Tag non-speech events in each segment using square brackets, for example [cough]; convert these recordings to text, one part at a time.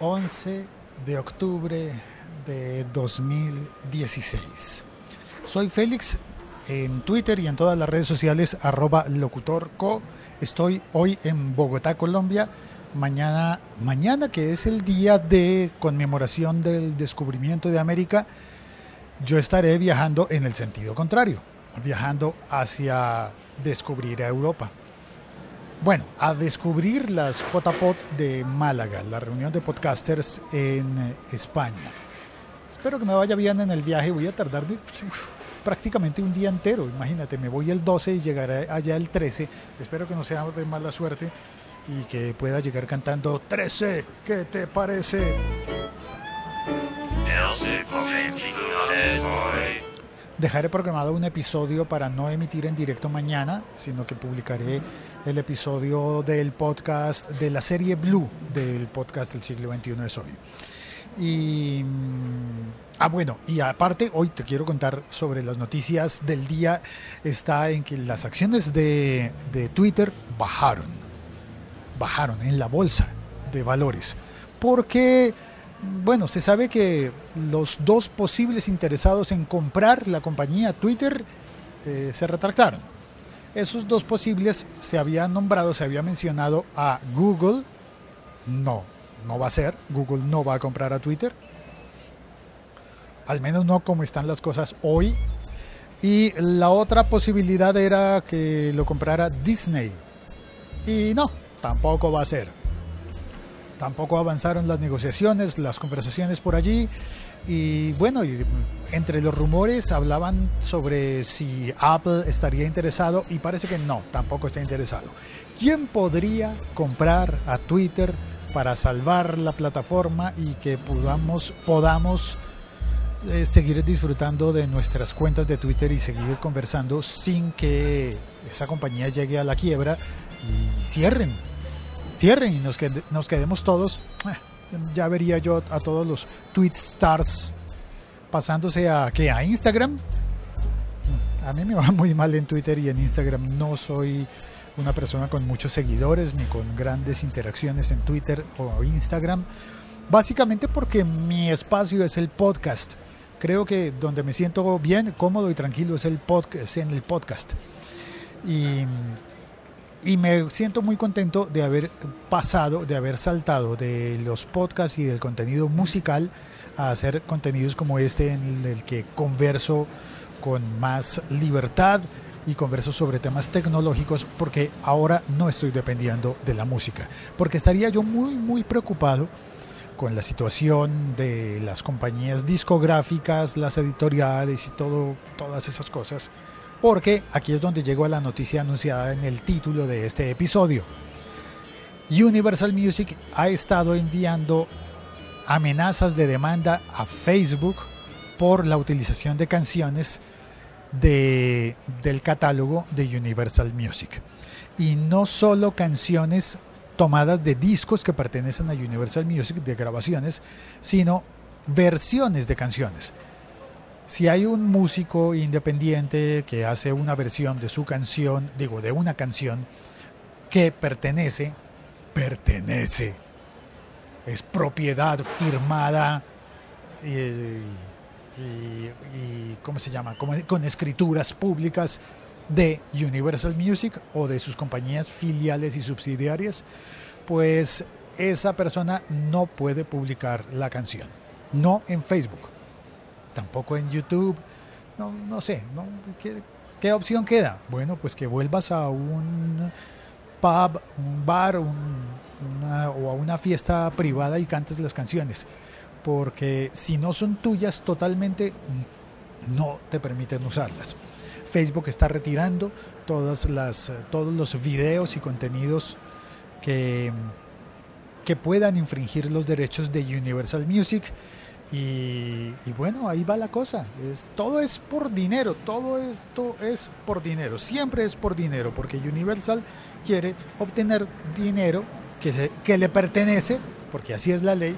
11 de octubre de 2016. Soy Félix en Twitter y en todas las redes sociales arroba locutorco. Estoy hoy en Bogotá, Colombia. Mañana, mañana que es el día de conmemoración del descubrimiento de América, yo estaré viajando en el sentido contrario, viajando hacia descubrir a Europa. Bueno, a descubrir las Potapot de Málaga, la reunión de podcasters en España. Espero que me vaya bien en el viaje, voy a tardarme prácticamente un día entero. Imagínate, me voy el 12 y llegaré allá el 13. Espero que no sea de mala suerte y que pueda llegar cantando 13. ¿Qué te parece? Dejaré programado un episodio para no emitir en directo mañana, sino que publicaré el episodio del podcast de la serie Blue del podcast del siglo XXI es hoy. Y. Ah, bueno, y aparte, hoy te quiero contar sobre las noticias del día. Está en que las acciones de, de Twitter bajaron. Bajaron en la bolsa de valores. Porque bueno, se sabe que los dos posibles interesados en comprar la compañía Twitter eh, se retractaron. Esos dos posibles se habían nombrado, se había mencionado a Google. No, no va a ser. Google no va a comprar a Twitter. Al menos no como están las cosas hoy. Y la otra posibilidad era que lo comprara Disney. Y no, tampoco va a ser. Tampoco avanzaron las negociaciones, las conversaciones por allí. Y bueno, entre los rumores hablaban sobre si Apple estaría interesado y parece que no, tampoco está interesado. ¿Quién podría comprar a Twitter para salvar la plataforma y que podamos, podamos eh, seguir disfrutando de nuestras cuentas de Twitter y seguir conversando sin que esa compañía llegue a la quiebra y cierren cierren y nos, nos quedemos todos. Eh, ya vería yo a todos los tweet stars pasándose a que a Instagram. A mí me va [laughs] muy mal en Twitter y en Instagram. No soy una persona con muchos seguidores ni con grandes interacciones en Twitter o Instagram. Básicamente porque mi espacio es el podcast. Creo que donde me siento bien, cómodo y tranquilo es el podcast, en el podcast. Y y me siento muy contento de haber pasado, de haber saltado de los podcasts y del contenido musical a hacer contenidos como este en el que converso con más libertad y converso sobre temas tecnológicos porque ahora no estoy dependiendo de la música. Porque estaría yo muy, muy preocupado con la situación de las compañías discográficas, las editoriales y todo, todas esas cosas porque aquí es donde llegó la noticia anunciada en el título de este episodio. Universal Music ha estado enviando amenazas de demanda a Facebook por la utilización de canciones de, del catálogo de Universal Music. Y no solo canciones tomadas de discos que pertenecen a Universal Music, de grabaciones, sino versiones de canciones si hay un músico independiente que hace una versión de su canción, digo, de una canción que pertenece, pertenece, es propiedad firmada y, ¿cómo se llama? con escrituras públicas de Universal Music o de sus compañías filiales y subsidiarias, pues esa persona no puede publicar la canción, no en Facebook tampoco en YouTube. No, no sé, ¿no? ¿Qué, opción queda? Bueno, pues que vuelvas a un pub, un bar o a una fiesta privada y cantes las canciones. Porque si no son tuyas totalmente, no te permiten usarlas. Facebook está retirando todas las, todos los videos y contenidos que, que puedan infringir los derechos de Universal Music y, bueno, ahí va la cosa. Todo es por dinero, todo esto es por dinero, siempre es por dinero, porque Universal quiere obtener dinero que, se, que le pertenece, porque así es la ley,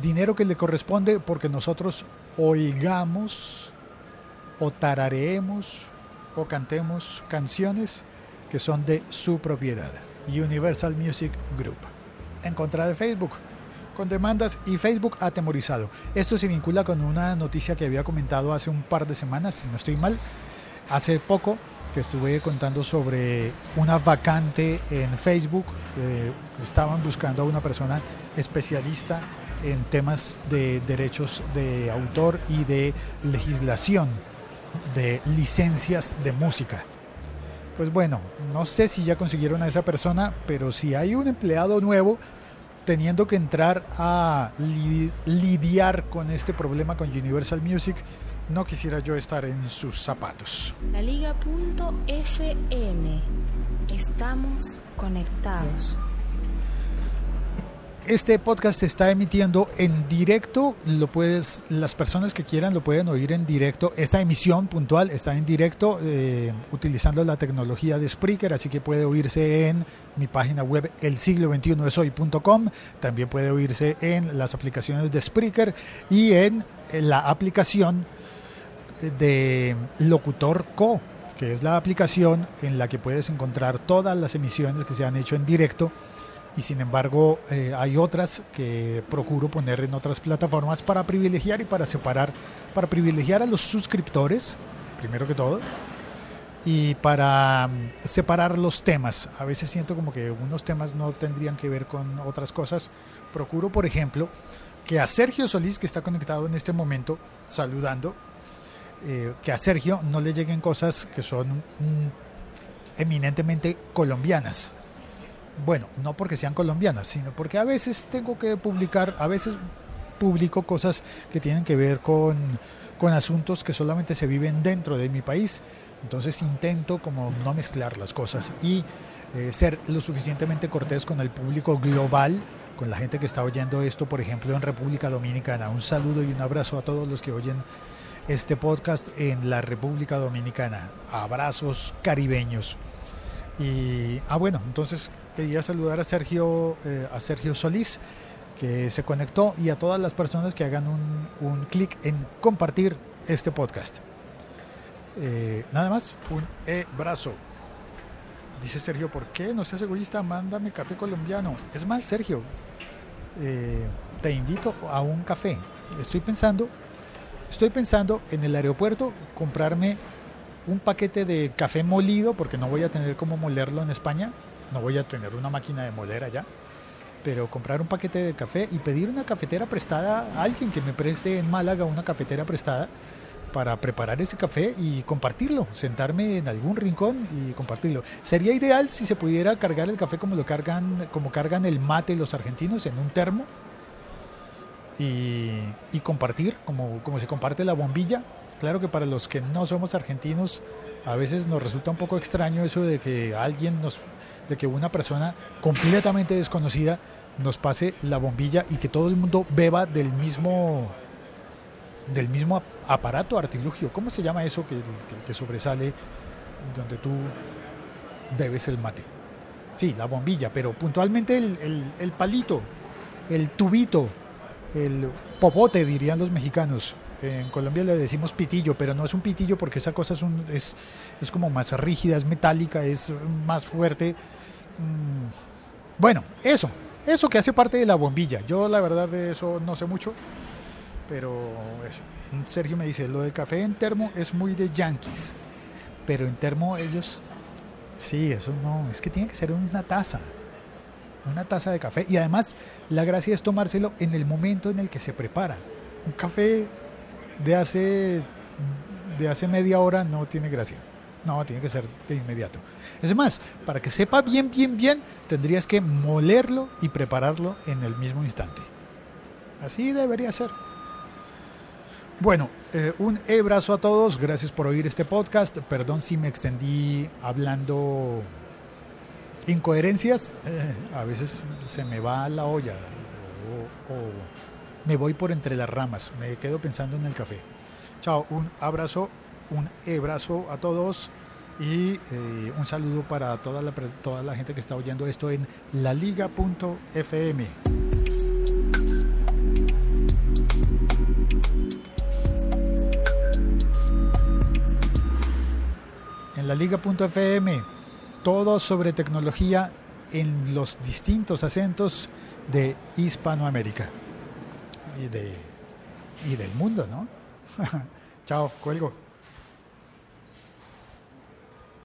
dinero que le corresponde porque nosotros oigamos o tarareemos o cantemos canciones que son de su propiedad. Universal Music Group. En contra de Facebook con demandas y Facebook atemorizado. Esto se vincula con una noticia que había comentado hace un par de semanas, si no estoy mal, hace poco que estuve contando sobre una vacante en Facebook. Eh, estaban buscando a una persona especialista en temas de derechos de autor y de legislación de licencias de música. Pues bueno, no sé si ya consiguieron a esa persona, pero si hay un empleado nuevo teniendo que entrar a lidiar con este problema con Universal Music, no quisiera yo estar en sus zapatos. La Liga.fm. Estamos conectados. Este podcast se está emitiendo en directo. Lo puedes, las personas que quieran lo pueden oír en directo. Esta emisión puntual está en directo eh, utilizando la tecnología de Spreaker, así que puede oírse en mi página web el siglo 21 es hoy.com. También puede oírse en las aplicaciones de Spreaker y en la aplicación de Locutor Co, que es la aplicación en la que puedes encontrar todas las emisiones que se han hecho en directo y sin embargo eh, hay otras que procuro poner en otras plataformas para privilegiar y para separar, para privilegiar a los suscriptores, primero que todo, y para mm, separar los temas. A veces siento como que unos temas no tendrían que ver con otras cosas. Procuro, por ejemplo, que a Sergio Solís, que está conectado en este momento, saludando, eh, que a Sergio no le lleguen cosas que son mm, eminentemente colombianas bueno, no porque sean colombianas, sino porque a veces tengo que publicar, a veces publico cosas que tienen que ver con, con asuntos que solamente se viven dentro de mi país. Entonces intento como no mezclar las cosas y eh, ser lo suficientemente cortés con el público global, con la gente que está oyendo esto, por ejemplo, en República Dominicana. Un saludo y un abrazo a todos los que oyen este podcast en la República Dominicana. Abrazos caribeños. Y, ah, bueno, entonces quería saludar a Sergio, eh, a Sergio Solís, que se conectó, y a todas las personas que hagan un, clic en compartir este podcast. Eh, nada más, un e-brazo. Dice Sergio, ¿por qué no seas egoísta? Mándame café colombiano. Es más, Sergio, eh, te invito a un café. Estoy pensando, estoy pensando en el aeropuerto comprarme un paquete de café molido, porque no voy a tener cómo molerlo en España no voy a tener una máquina de moler allá, pero comprar un paquete de café y pedir una cafetera prestada a alguien que me preste en Málaga una cafetera prestada para preparar ese café y compartirlo, sentarme en algún rincón y compartirlo. Sería ideal si se pudiera cargar el café como lo cargan, como cargan el mate los argentinos en un termo y, compartir, como, como se comparte la bombilla. Claro que para los que no somos argentinos, a veces nos resulta un poco extraño eso de que alguien nos de que una persona completamente desconocida nos pase la bombilla y que todo el mundo beba del mismo del mismo aparato artilugio. ¿Cómo se llama eso que, sobresale donde tú bebes el mate? Sí, la bombilla, pero puntualmente el, palito, el tubito, el popote, dirían los mexicanos. En Colombia le decimos pitillo, pero no es un pitillo porque esa cosa es, un, es, es como más rígida, es metálica, es más fuerte Mm, bueno, eso, eso que hace parte de la bombilla. Yo la verdad de eso no sé mucho, pero eso. Sergio me dice, lo del café en termo es muy de yankees, pero en termo ellos, sí, eso no, es que tiene que ser una taza, una taza de café. Y además la gracia es tomárselo en el momento en el que se prepara. Un café de hace, de hace media hora no tiene gracia. No, tiene que ser de inmediato. Es más, para que sepa bien, bien, bien, tendrías que molerlo y prepararlo en el mismo instante. Así debería ser. Bueno, eh, un abrazo a todos. Gracias por oír este podcast. Perdón si me extendí hablando incoherencias. [laughs] A veces se me va la olla o me voy por entre las ramas. Me quedo pensando en el café. Chao, un abrazo un abrazo a todos y eh, un saludo para toda la, toda la gente que está oyendo esto en laliga.fm. En la liga.fm, todo sobre tecnología en los distintos acentos de Hispanoamérica y, de, y del mundo, ¿no? [laughs] Chao, cuelgo.